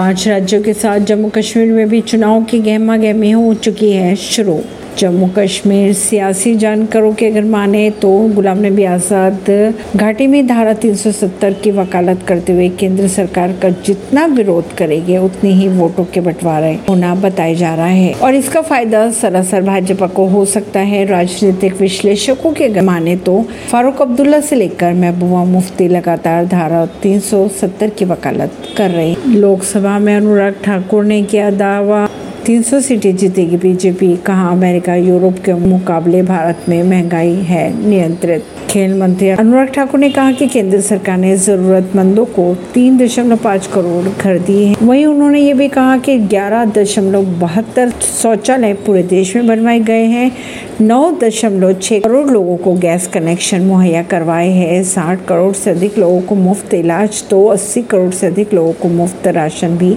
पाँच राज्यों के साथ जम्मू कश्मीर में भी चुनाव की गहमा गहमी हो चुकी है शुरू। जम्मू कश्मीर सियासी जानकारों के अगर माने तो गुलाम नबी आज़ाद घाटी में धारा 370 की वकालत करते हुए केंद्र सरकार का जितना विरोध करेंगे, उतनी ही वोटों के बंटवारे होना बताया जा रहा है। और इसका फ़ायदा सरासर भाजपा को हो सकता है। राजनीतिक विश्लेषकों के अगर माने तो फारूक अब्दुल्ला से लेकर महबूबा मुफ्ती लगातार धारा 370 की वकालत कर रहे लोकसभा में अनुराग ठाकुर ने किया दावा। 300 सीटें जीतेगी बीजेपी। कहा, अमेरिका, यूरोप के मुकाबले भारत में महँगाई है नियंत्रित। खेल मंत्री अनुराग ठाकुर ने कहा कि केंद्र सरकार ने जरूरतमंदों को तीन दशमलव पाँच करोड़ घर दिए हैं। वहीं उन्होंने ये भी कहा कि ग्यारह दशमलव बहत्तर शौचालय पूरे देश में बनवाए गए हैं। नौ दशमलव छह करोड़ लोगों को गैस कनेक्शन मुहैया करवाए हैं। साठ करोड़ से अधिक लोगों को मुफ़्त इलाज तो अस्सी करोड़ से अधिक लोगों को मुफ़्त राशन भी